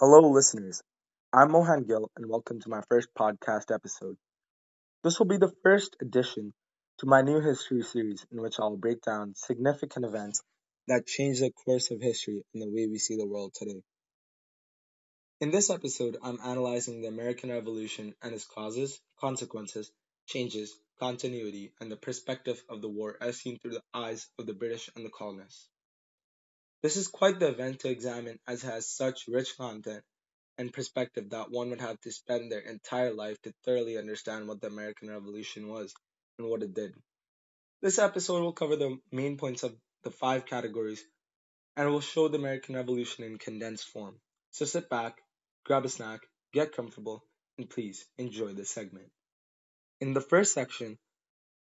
Hello, listeners. I'm Mohan Gill, and welcome to my first podcast episode. This will be the first addition to my new history series, in which I'll break down significant events that changed the course of history and the way we see the world today. In this episode, I'm analyzing the American Revolution and its causes, consequences, changes, continuity, and the perspective of the war as seen through the eyes of the British and the colonists. This is quite the event to examine as it has such rich content and perspective that one would have to spend their entire life to thoroughly understand what the American Revolution was and what it did. This episode will cover the main points of the five categories and will show the American Revolution in condensed form. So sit back, grab a snack, get comfortable, and please enjoy this segment. In the first section,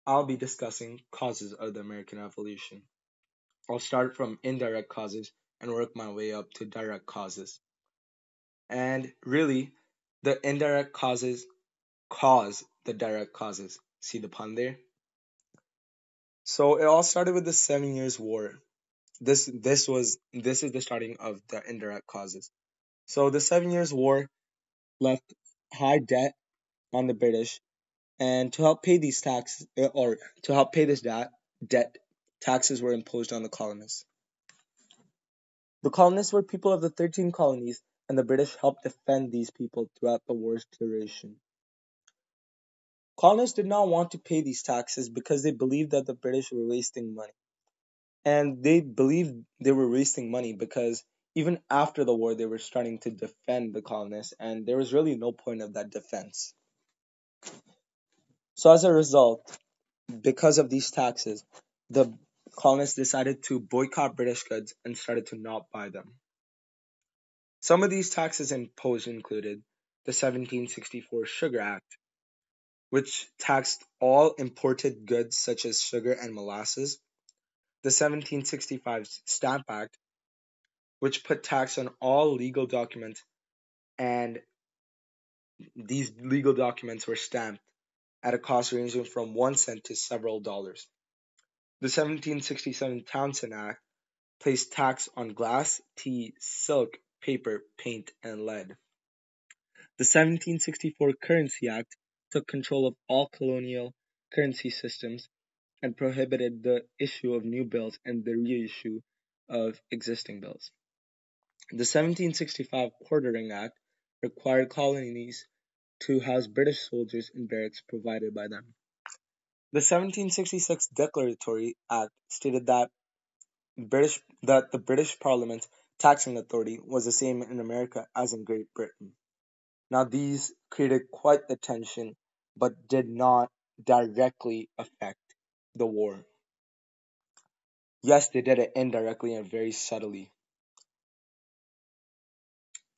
I'll be discussing causes of the American Revolution. I'll start from indirect causes and work my way up to direct causes. And really, the indirect causes cause the direct causes. See the pun there? So it all started with the Seven Years' War. This this was this is the starting of the indirect causes. So the Seven Years' War left high debt on the British, and to help pay these taxes or to help pay this debt, debt taxes were imposed on the colonists. The colonists were people of the 13 colonies, and the British helped defend these people throughout the war's duration. Colonists did not want to pay these taxes because they believed that the British were wasting money. And they believed they were wasting money because even after the war, they were starting to defend the colonists, and there was really no point of that defense. So, as a result, because of these taxes, the colonists decided to boycott British goods and started to not buy them. Some of these taxes imposed included the 1764 Sugar Act, which taxed all imported goods such as sugar and molasses, the 1765 Stamp Act, which put tax on all legal documents, and these legal documents were stamped at a cost ranging from one cent to several dollars. The 1767 Townshend Act placed tax on glass, tea, silk, paper, paint, and lead. The 1764 Currency Act took control of all colonial currency systems and prohibited the issue of new bills and the reissue of existing bills. The 1765 Quartering Act required colonies to house British soldiers in barracks provided by them. The 1766 Declaratory Act stated that British that the British Parliament's taxing authority was the same in America as in Great Britain. Now these created quite the tension, but did not directly affect the war. Yes, they did it indirectly and very subtly.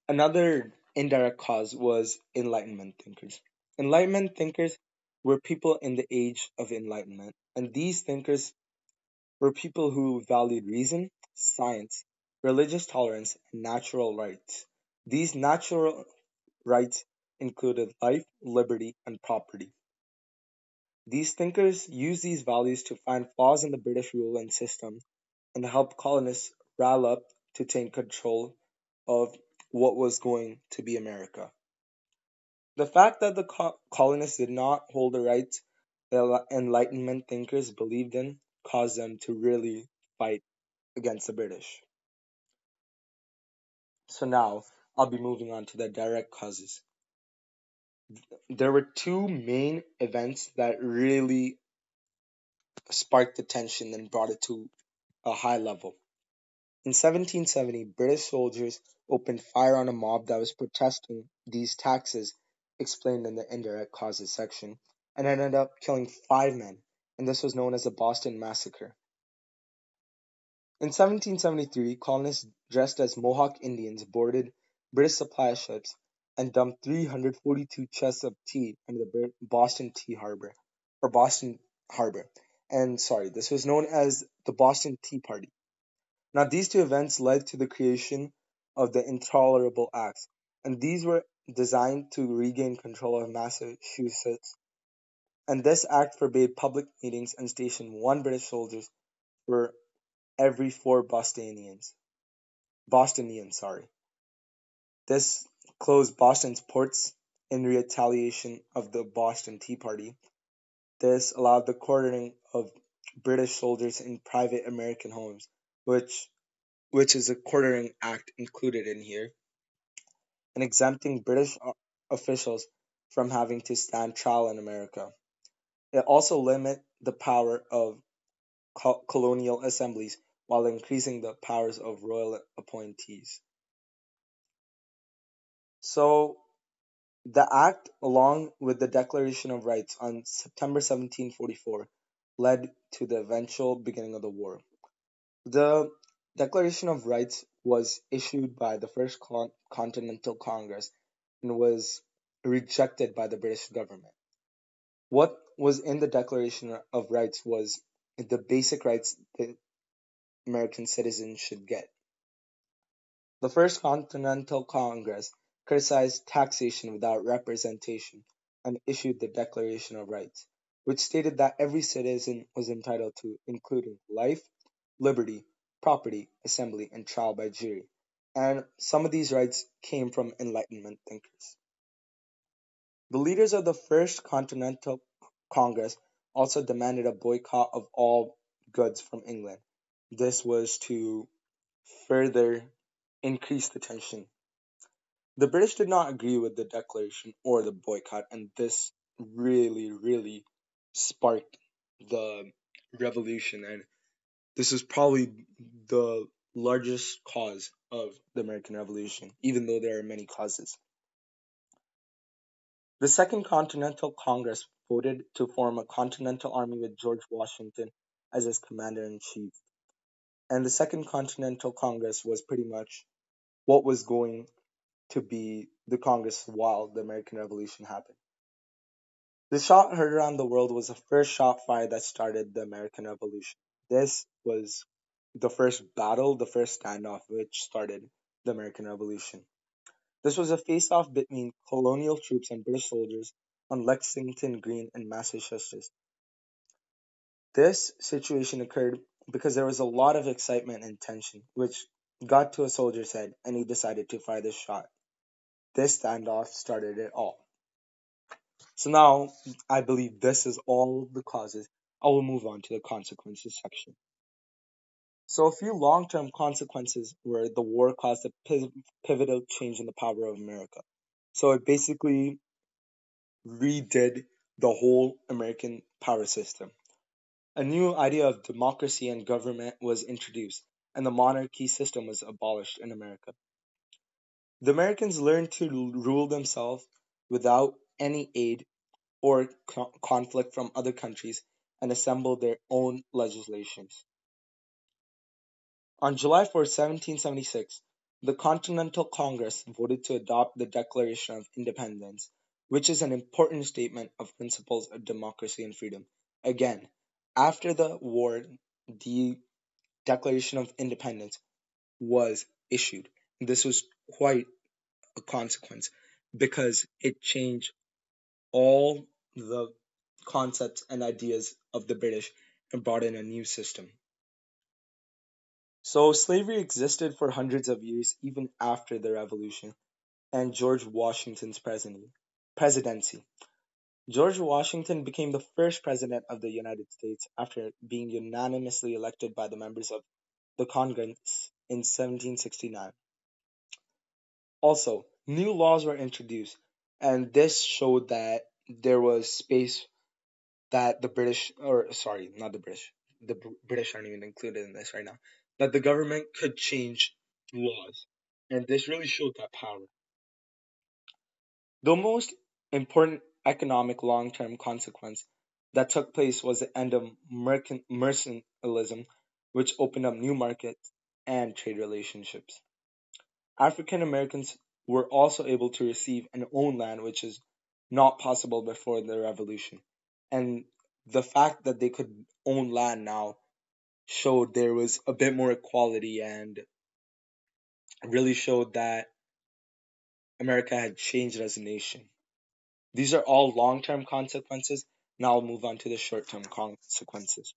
Another indirect cause was Enlightenment thinkers. Enlightenment thinkers were people in the age of enlightenment, and these thinkers were people who valued reason, science, religious tolerance, and natural rights. These natural rights included life, liberty, and property. These thinkers used these values to find flaws in the British rule and system and help colonists rally up to take control of what was going to be America. The fact that the colonists did not hold the rights that Enlightenment thinkers believed in caused them to really fight against the British. So now I'll be moving on to the direct causes. There were two main events that really sparked the tension and brought it to a high level. In 1770, British soldiers opened fire on a mob that was protesting these taxes explained in the indirect causes section, and ended up killing five men, and this was known as the Boston Massacre. In 1773, colonists dressed as Mohawk Indians boarded British supply ships and dumped 342 chests of tea into the Boston Tea Harbor, or Boston Harbor. And sorry, this was known as the Boston Tea Party. Now, these two events led to the creation of the Intolerable Acts, and these were designed to regain control of Massachusetts, and this act forbade public meetings and stationed one British soldier for every four Bostonians. Bostonians, sorry. This closed Boston's ports in retaliation of the Boston Tea Party. This allowed the quartering of British soldiers in private American homes, which which is a quartering act included in here, and exempting British officials from having to stand trial in America. It also limit the power of colonial assemblies while increasing the powers of royal appointees. So the act, along with the Declaration of Rights on September 1744, led to the eventual beginning of the war. The Declaration of Rights was issued by the First Continental Congress and was rejected by the British government. What was in the Declaration of Rights was the basic rights that American citizens should get. The First Continental Congress criticized taxation without representation and issued the Declaration of Rights, which stated that every citizen was entitled to, including life, liberty, property, assembly, and trial by jury, and some of these rights came from Enlightenment thinkers. The leaders of the First Continental Congress also demanded a boycott of all goods from England. This was to further increase the tension. The British did not agree with the declaration or the boycott, and this really, really sparked the revolution and this is probably the largest cause of the American Revolution, even though there are many causes. The Second Continental Congress voted to form a Continental Army with George Washington as its commander in chief. And the Second Continental Congress was pretty much what was going to be the Congress while the American Revolution happened. The shot heard around the world was the first shot fired that started the American Revolution. This was the first battle, the first standoff, which started the American Revolution. This was a face-off between colonial troops and British soldiers on Lexington Green in Massachusetts. This situation occurred because there was a lot of excitement and tension, which got to a soldier's head, and he decided to fire the shot. This standoff started it all. So now, I believe this is all the causes I will move on to the consequences section. So a few long-term consequences were the war caused a pivotal change in the power of America. So it basically redid the whole American power system. A new idea of democracy and government was introduced, and the monarchy system was abolished in America. The Americans learned to rule themselves without any aid or co- conflict from other countries and assemble their own legislations. On July 4, 1776, the Continental Congress voted to adopt the Declaration of Independence, which is an important statement of principles of democracy and freedom. Again, after the war, the Declaration of Independence was issued. This was quite a consequence because it changed all the concepts and ideas of the British and brought in a new system. So slavery existed for hundreds of years even after the revolution and George Washington's presidency. George Washington became the first president of the United States after being unanimously elected by the members of the Congress in 1769. Also, new laws were introduced, and this showed that there was space that the British, or sorry, not the British, the British aren't even included in this right now, that the government could change laws. And this really showed that power. The most important economic long term consequence that took place was the end of mercantilism, which opened up new markets and trade relationships. African Americans were also able to receive and own land, which is not possible before the revolution. And the fact that they could own land now showed there was a bit more equality and really showed that America had changed as a nation. These are all long term consequences. Now I'll move on to the short term consequences.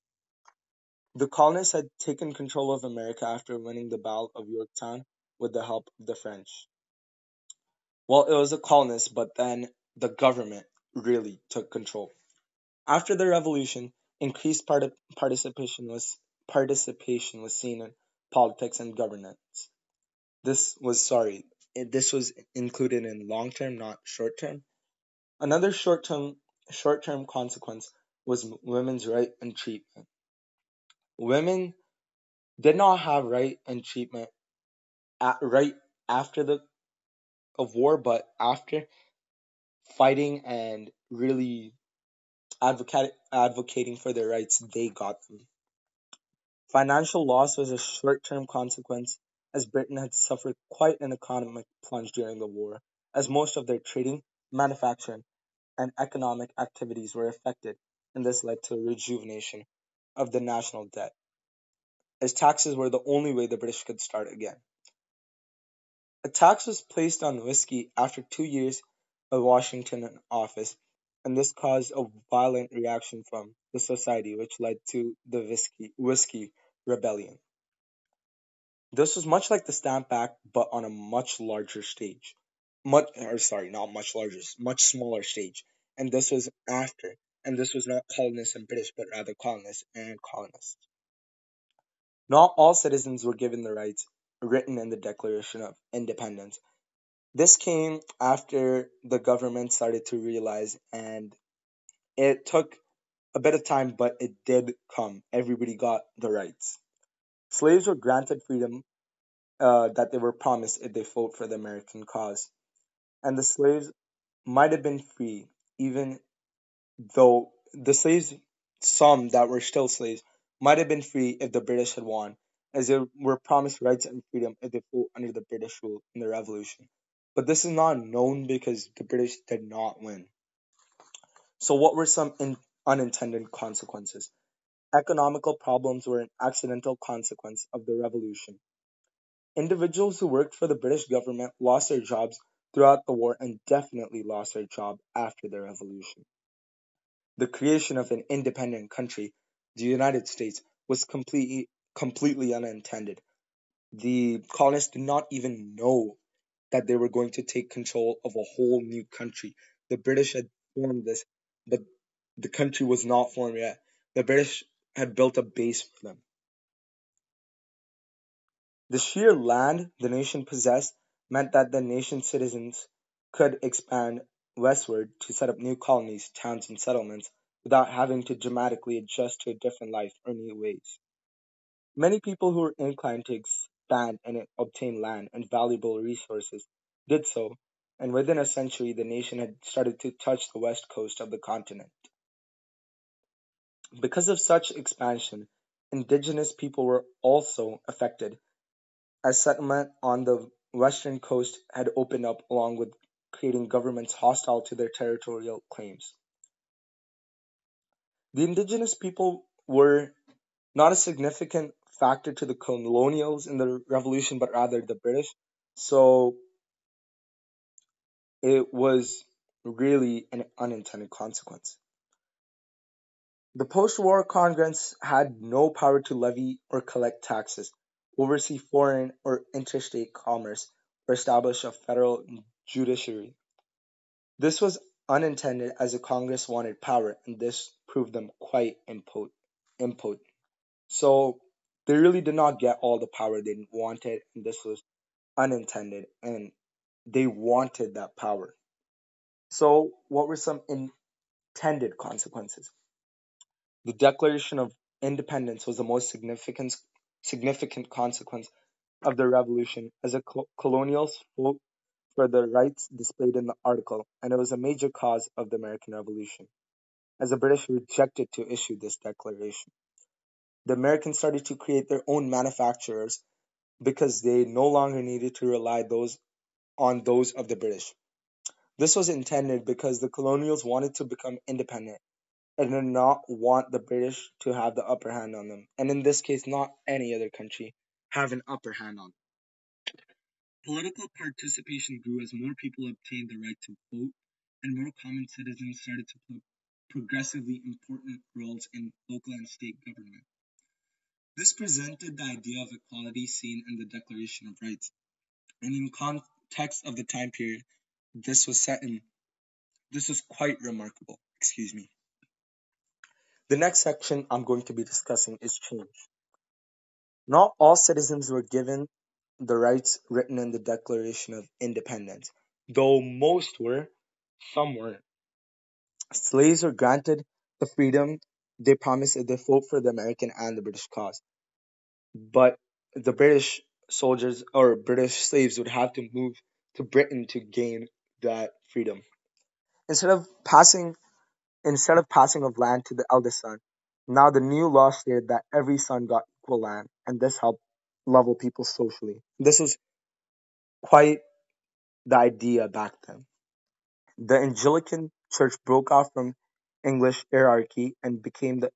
The colonists had taken control of America after winning the Battle of Yorktown with the help of the French. Well, it was the colonists, but then the government really took control. After the revolution, increased part- participation was participation was seen in politics and governance. This was sorry, this was included in long term, not short term. Another short term short term consequence was women's right and treatment. Women did not have right and treatment at, right after the of war, but after fighting and really advocate, advocating for their rights, they got them. Financial loss was a short term consequence, as Britain had suffered quite an economic plunge during the war, as most of their trading, manufacturing, and economic activities were affected, and this led to a rejuvenation of the national debt, as taxes were the only way the British could start again. A tax was placed on whiskey after two years of Washington in office, and this caused a violent reaction from the society, which led to the whiskey, whiskey rebellion. This was much like the Stamp Act, but on a much larger stage. Much, or sorry, not much larger, much smaller stage. And this was after, and this was not colonists and British, but rather colonists and colonists. Not all citizens were given the rights written in the Declaration of Independence. This came after the government started to realize, and it took a bit of time, but it did come. Everybody got the rights. Slaves were granted freedom uh, that they were promised if they fought for the American cause. And the slaves might have been free, even though the slaves, some that were still slaves, might have been free if the British had won, as they were promised rights and freedom if they fought under the British rule in the Revolution. But this is not known because the British did not win. So, what were some in- unintended consequences? Economical problems were an accidental consequence of the revolution. Individuals who worked for the British government lost their jobs throughout the war and definitely lost their job after the revolution. The creation of an independent country, the United States, was completely completely unintended. The colonists did not even know that they were going to take control of a whole new country. The British had formed this, but the country was not formed yet. The British had built a base for them. The sheer land the nation possessed meant that the nation's citizens could expand westward to set up new colonies, towns, and settlements without having to dramatically adjust to a different life or new ways. Many people who were inclined to and obtain land and valuable resources did so, and within a century the nation had started to touch the west coast of the continent. Because of such expansion, indigenous people were also affected, as settlement on the western coast had opened up along with creating governments hostile to their territorial claims. The indigenous people were not a significant factor to the colonials in the revolution, but rather the British. So it was really an unintended consequence. The post war Congress had no power to levy or collect taxes, oversee foreign or interstate commerce, or establish a federal judiciary. This was unintended as the Congress wanted power, and this proved them quite impotent. So they really did not get all the power they wanted, and this was unintended, and they wanted that power. So, what were some intended consequences? The Declaration of Independence was the most significant significant consequence of the revolution, as the colonials for the rights displayed in the article, and it was a major cause of the American Revolution, as the British rejected to issue this declaration the Americans started to create their own manufacturers because they no longer needed to rely those on those of the British. This was intended because the colonials wanted to become independent and did not want the British to have the upper hand on them, and in this case, not any other country have an upper hand on them. Political participation grew as more people obtained the right to vote, and more common citizens started to play progressively important roles in local and state government. This presented the idea of equality seen in the Declaration of Rights, and in context of the time period, this was set in this was quite remarkable. Excuse me. The next section I'm going to be discussing is change. Not all citizens were given the rights written in the Declaration of Independence, though most were, some weren't. Slaves were granted the freedom they promised they fought for the American and the British cause. But the British soldiers or British slaves would have to move to Britain to gain that freedom. Instead of passing instead of passing of land to the eldest son, now the new law stated that every son got equal land, and this helped level people socially. This was quite the idea back then. The Anglican Church broke off from English hierarchy and became the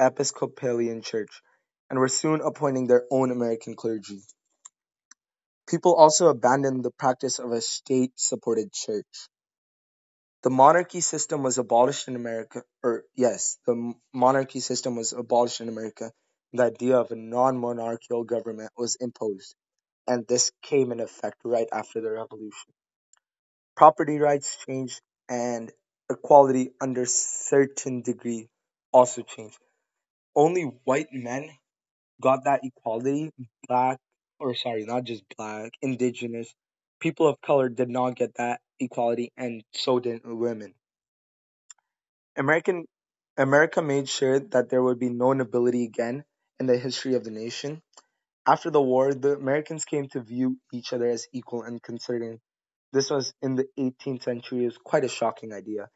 Episcopalian Church, and were soon appointing their own American clergy. People also abandoned the practice of a state-supported church. The monarchy system was abolished in America, or yes, the monarchy system was abolished in America. The idea of a non-monarchical government was imposed, and this came in effect right after the revolution. Property rights changed, and equality under certain degree also changed. Only white men got that equality. Black, or sorry, not just black, indigenous, people of color did not get that equality, and so did women. American America made sure that there would be no nobility again in the history of the nation. After the war, the Americans came to view each other as equal and considering this was in the 18th century is quite a shocking idea.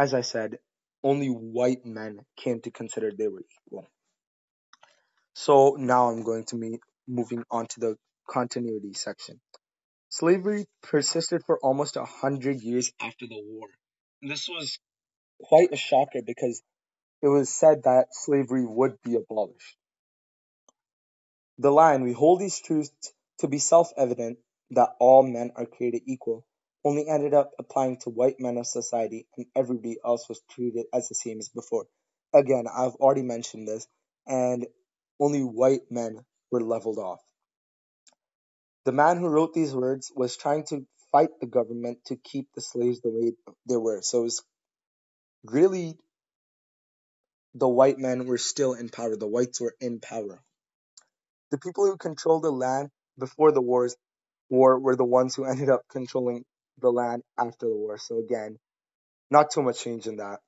As I said, only white men came to consider they were equal. So now I'm going to be moving on to the continuity section. Slavery persisted for almost a hundred years after the war. This was quite a shocker because it was said that slavery would be abolished. The line, we hold these truths to be self-evident that all men are created equal, only ended up applying to white men of society and everybody else was treated as the same as before. Again, I've already mentioned this, and only white men were leveled off. The man who wrote these words was trying to fight the government to keep the slaves the way they were. So it was really the white men were still in power. The whites were in power. The people who controlled the land before the wars war were the ones who ended up controlling the land after the war. So again, not too much change in that.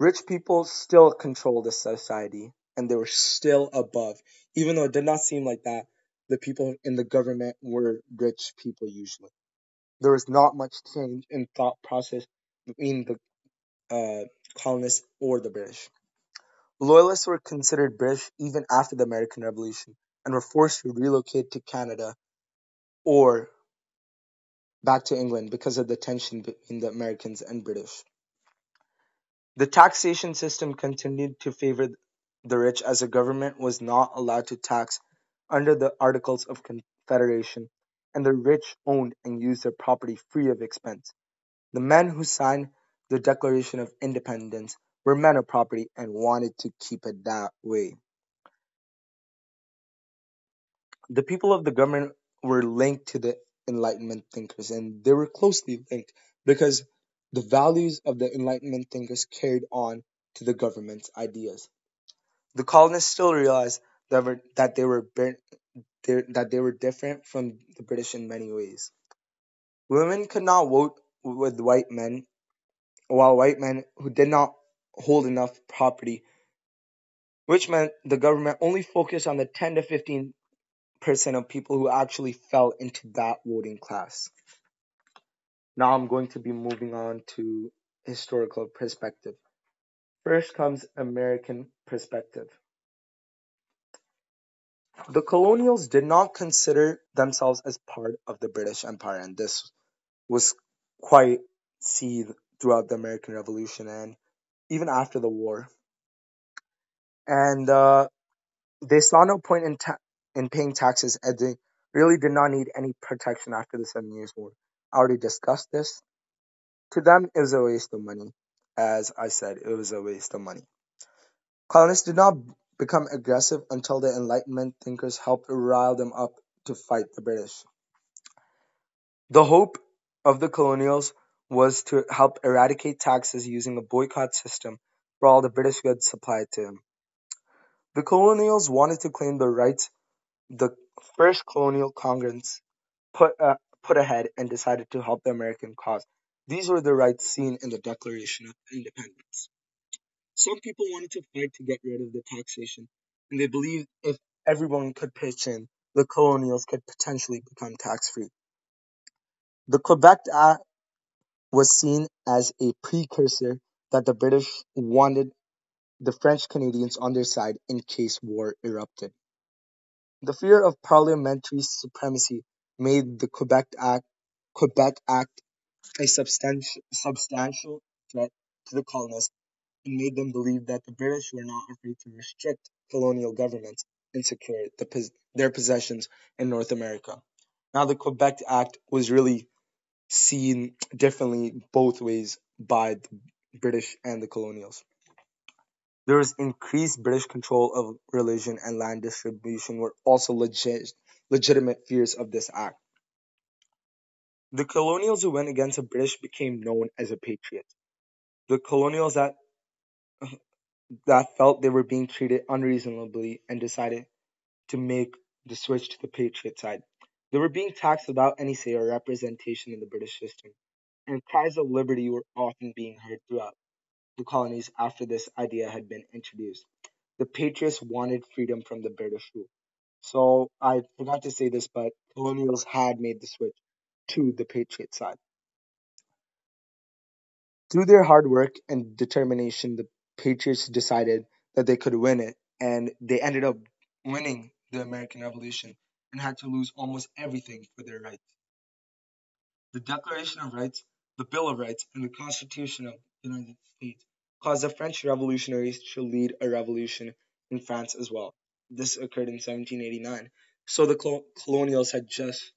Rich people still controlled the society and they were still above. Even though it did not seem like that, the people in the government were rich people usually. There was not much change in thought process between the uh, colonists or the British. Loyalists were considered British even after the American Revolution and were forced to relocate to Canada or back to England because of the tension between the Americans and British. The taxation system continued to favor the rich as the government was not allowed to tax under the Articles of Confederation, and the rich owned and used their property free of expense. The men who signed the Declaration of Independence were men of property and wanted to keep it that way. The people of the government were linked to the Enlightenment thinkers, and they were closely linked because the values of the Enlightenment thinkers carried on to the government's ideas. The colonists still realized that, were, that they were that they were different from the British in many ways. Women could not vote with white men, while white men who did not hold enough property, which meant the government only focused on the 10 to 15 percent of people who actually fell into that voting class. Now I'm going to be moving on to historical perspective. First comes American perspective. The colonials did not consider themselves as part of the British Empire, and this was quite seen throughout the American Revolution and even after the war. And uh, they saw no point in ta- in paying taxes, as they really did not need any protection after the Seven Years' War. I already discussed this. To them, it was a waste of money. As I said, it was a waste of money. Colonists did not become aggressive until the Enlightenment thinkers helped rile them up to fight the British. The hope of the colonials was to help eradicate taxes using a boycott system for all the British goods supplied to them. The colonials wanted to claim the rights the first colonial congress put uh, put ahead and decided to help the American cause. These were the rights seen in the Declaration of Independence. Some people wanted to fight to get rid of the taxation, and they believed if everyone could pitch in, the colonials could potentially become tax free. The Quebec Act was seen as a precursor that the British wanted the French Canadians on their side in case war erupted. The fear of parliamentary supremacy made the Quebec Act, Quebec Act a substantial, substantial threat to the colonists and made them believe that the British were not afraid to restrict colonial governments and secure the, their possessions in North America. Now, the Quebec Act was really seen differently both ways by the British and the colonials. There was increased British control of religion and land distribution were also legit, legitimate fears of this act. The colonials who went against the British became known as the patriots. The colonials that that felt they were being treated unreasonably and decided to make the switch to the patriot side. They were being taxed without any say or representation in the British system, and cries of liberty were often being heard throughout the colonies after this idea had been introduced. The Patriots wanted freedom from the British rule. So I forgot to say this, but colonials had made the switch to the Patriot side. Through their hard work and determination, the Patriots decided that they could win it, and they ended up winning the American Revolution and had to lose almost everything for their rights. The Declaration of Rights, the Bill of Rights, and the Constitution of United States caused the French revolutionaries to lead a revolution in France as well. This occurred in 1789. So the colonials had just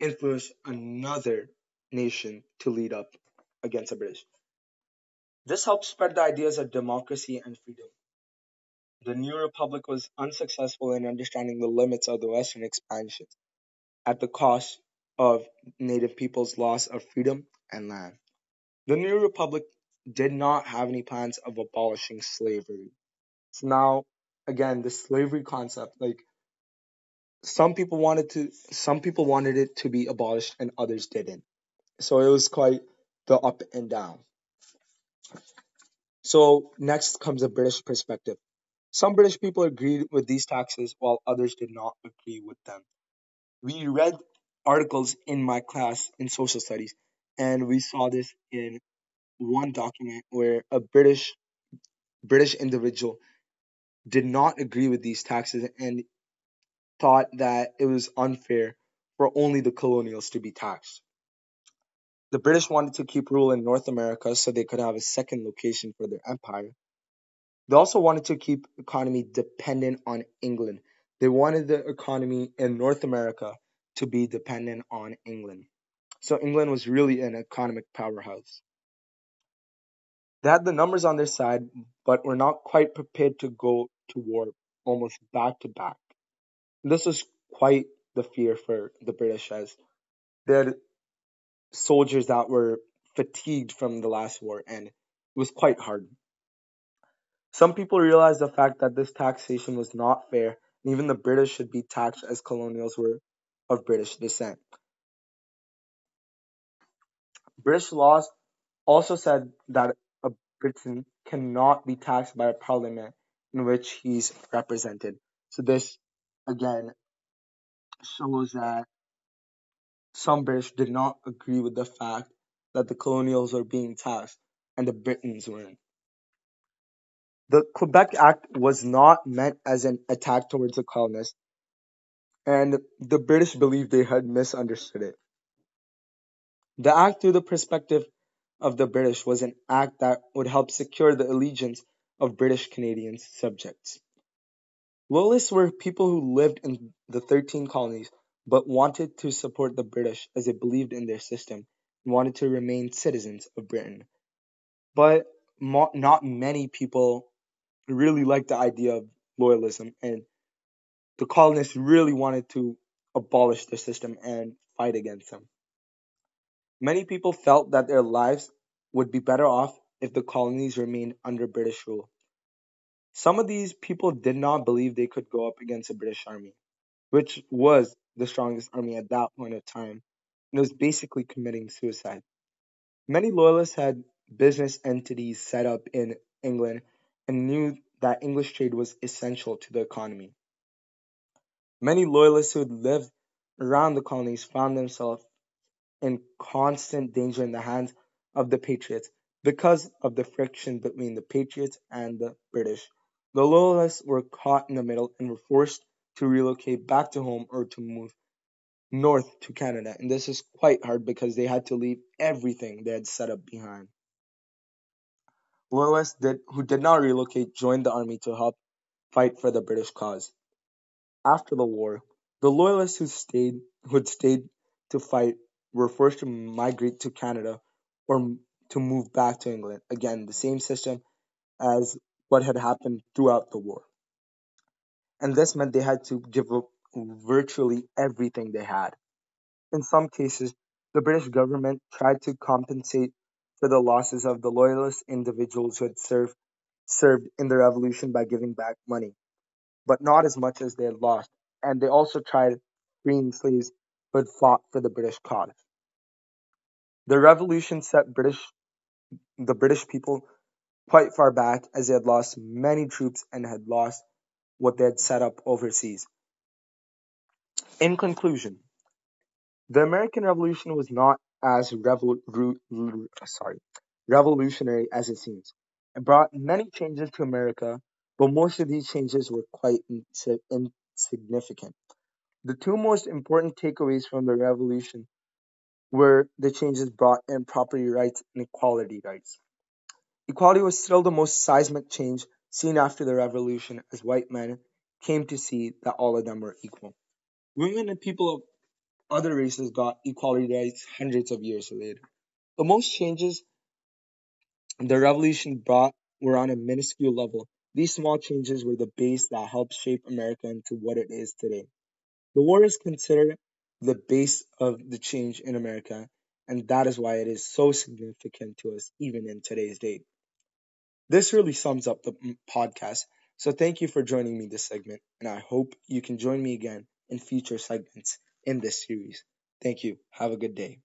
influenced another nation to lead up against the British. This helped spread the ideas of democracy and freedom. The new republic was unsuccessful in understanding the limits of the Western expansion at the cost of native people's loss of freedom and land. The new republic did not have any plans of abolishing slavery. So now, again, the slavery concept, like some people wanted to, some people wanted it to be abolished and others didn't. So it was quite the up and down. So next comes the British perspective. Some British people agreed with these taxes while others did not agree with them. We read articles in my class in social studies and we saw this in one document where a British British individual did not agree with these taxes and thought that it was unfair for only the colonials to be taxed. The British wanted to keep rule in North America so they could have a second location for their empire. They also wanted to keep economy dependent on England. They wanted the economy in North America to be dependent on England. So England was really an economic powerhouse. They had the numbers on their side, but were not quite prepared to go to war almost back to back. This was quite the fear for the British as had soldiers that were fatigued from the last war and it was quite hard. Some people realized the fact that this taxation was not fair and even the British should be taxed as colonials were of British descent. British laws also said that a Briton cannot be taxed by a parliament in which he's represented. So this again shows that some British did not agree with the fact that the colonials were being taxed and the Britons weren't. The Quebec Act was not meant as an attack towards the colonists, and the British believed they had misunderstood it. The act, through the perspective of the British, was an act that would help secure the allegiance of British Canadian subjects. Loyalists were people who lived in the 13 colonies but wanted to support the British as they believed in their system and wanted to remain citizens of Britain. But mo- not many people really liked the idea of loyalism, and the colonists really wanted to abolish the system and fight against them. Many people felt that their lives would be better off if the colonies remained under British rule. Some of these people did not believe they could go up against the British Army, which was the strongest army at that point of time, and was basically committing suicide. Many loyalists had business entities set up in England and knew that English trade was essential to the economy. Many loyalists who lived around the colonies found themselves in constant danger in the hands of the Patriots because of the friction between the Patriots and the British. The Loyalists were caught in the middle and were forced to relocate back to home or to move north to Canada. And this is quite hard because they had to leave everything they had set up behind. Loyalists did, who did not relocate joined the army to help fight for the British cause. After the war, the Loyalists who stayed who had stayed to fight were forced to migrate to Canada or to move back to England. Again, the same system as what had happened throughout the war. And this meant they had to give up virtually everything they had. In some cases, the British government tried to compensate for the losses of the loyalist individuals who had served served in the revolution by giving back money, but not as much as they had lost. And they also tried freeing slaves who had fought for the British cause. The revolution set British the British people quite far back as they had lost many troops and had lost what they had set up overseas. In conclusion, the American Revolution was not as revol- ru- sorry, revolutionary as it seems. It brought many changes to America, but most of these changes were quite insignificant. The two most important takeaways from the revolution were the changes brought in property rights and equality rights. Equality was still the most seismic change seen after the revolution as white men came to see that all of them were equal. Women and people of other races got equality rights hundreds of years later. The most changes the revolution brought were on a minuscule level. These small changes were the base that helped shape America into what it is today. The war is considered the base of the change in America, and that is why it is so significant to us even in today's date. This really sums up the podcast. So thank you for joining me this segment, and I hope you can join me again in future segments in this series. Thank you. Have a good day.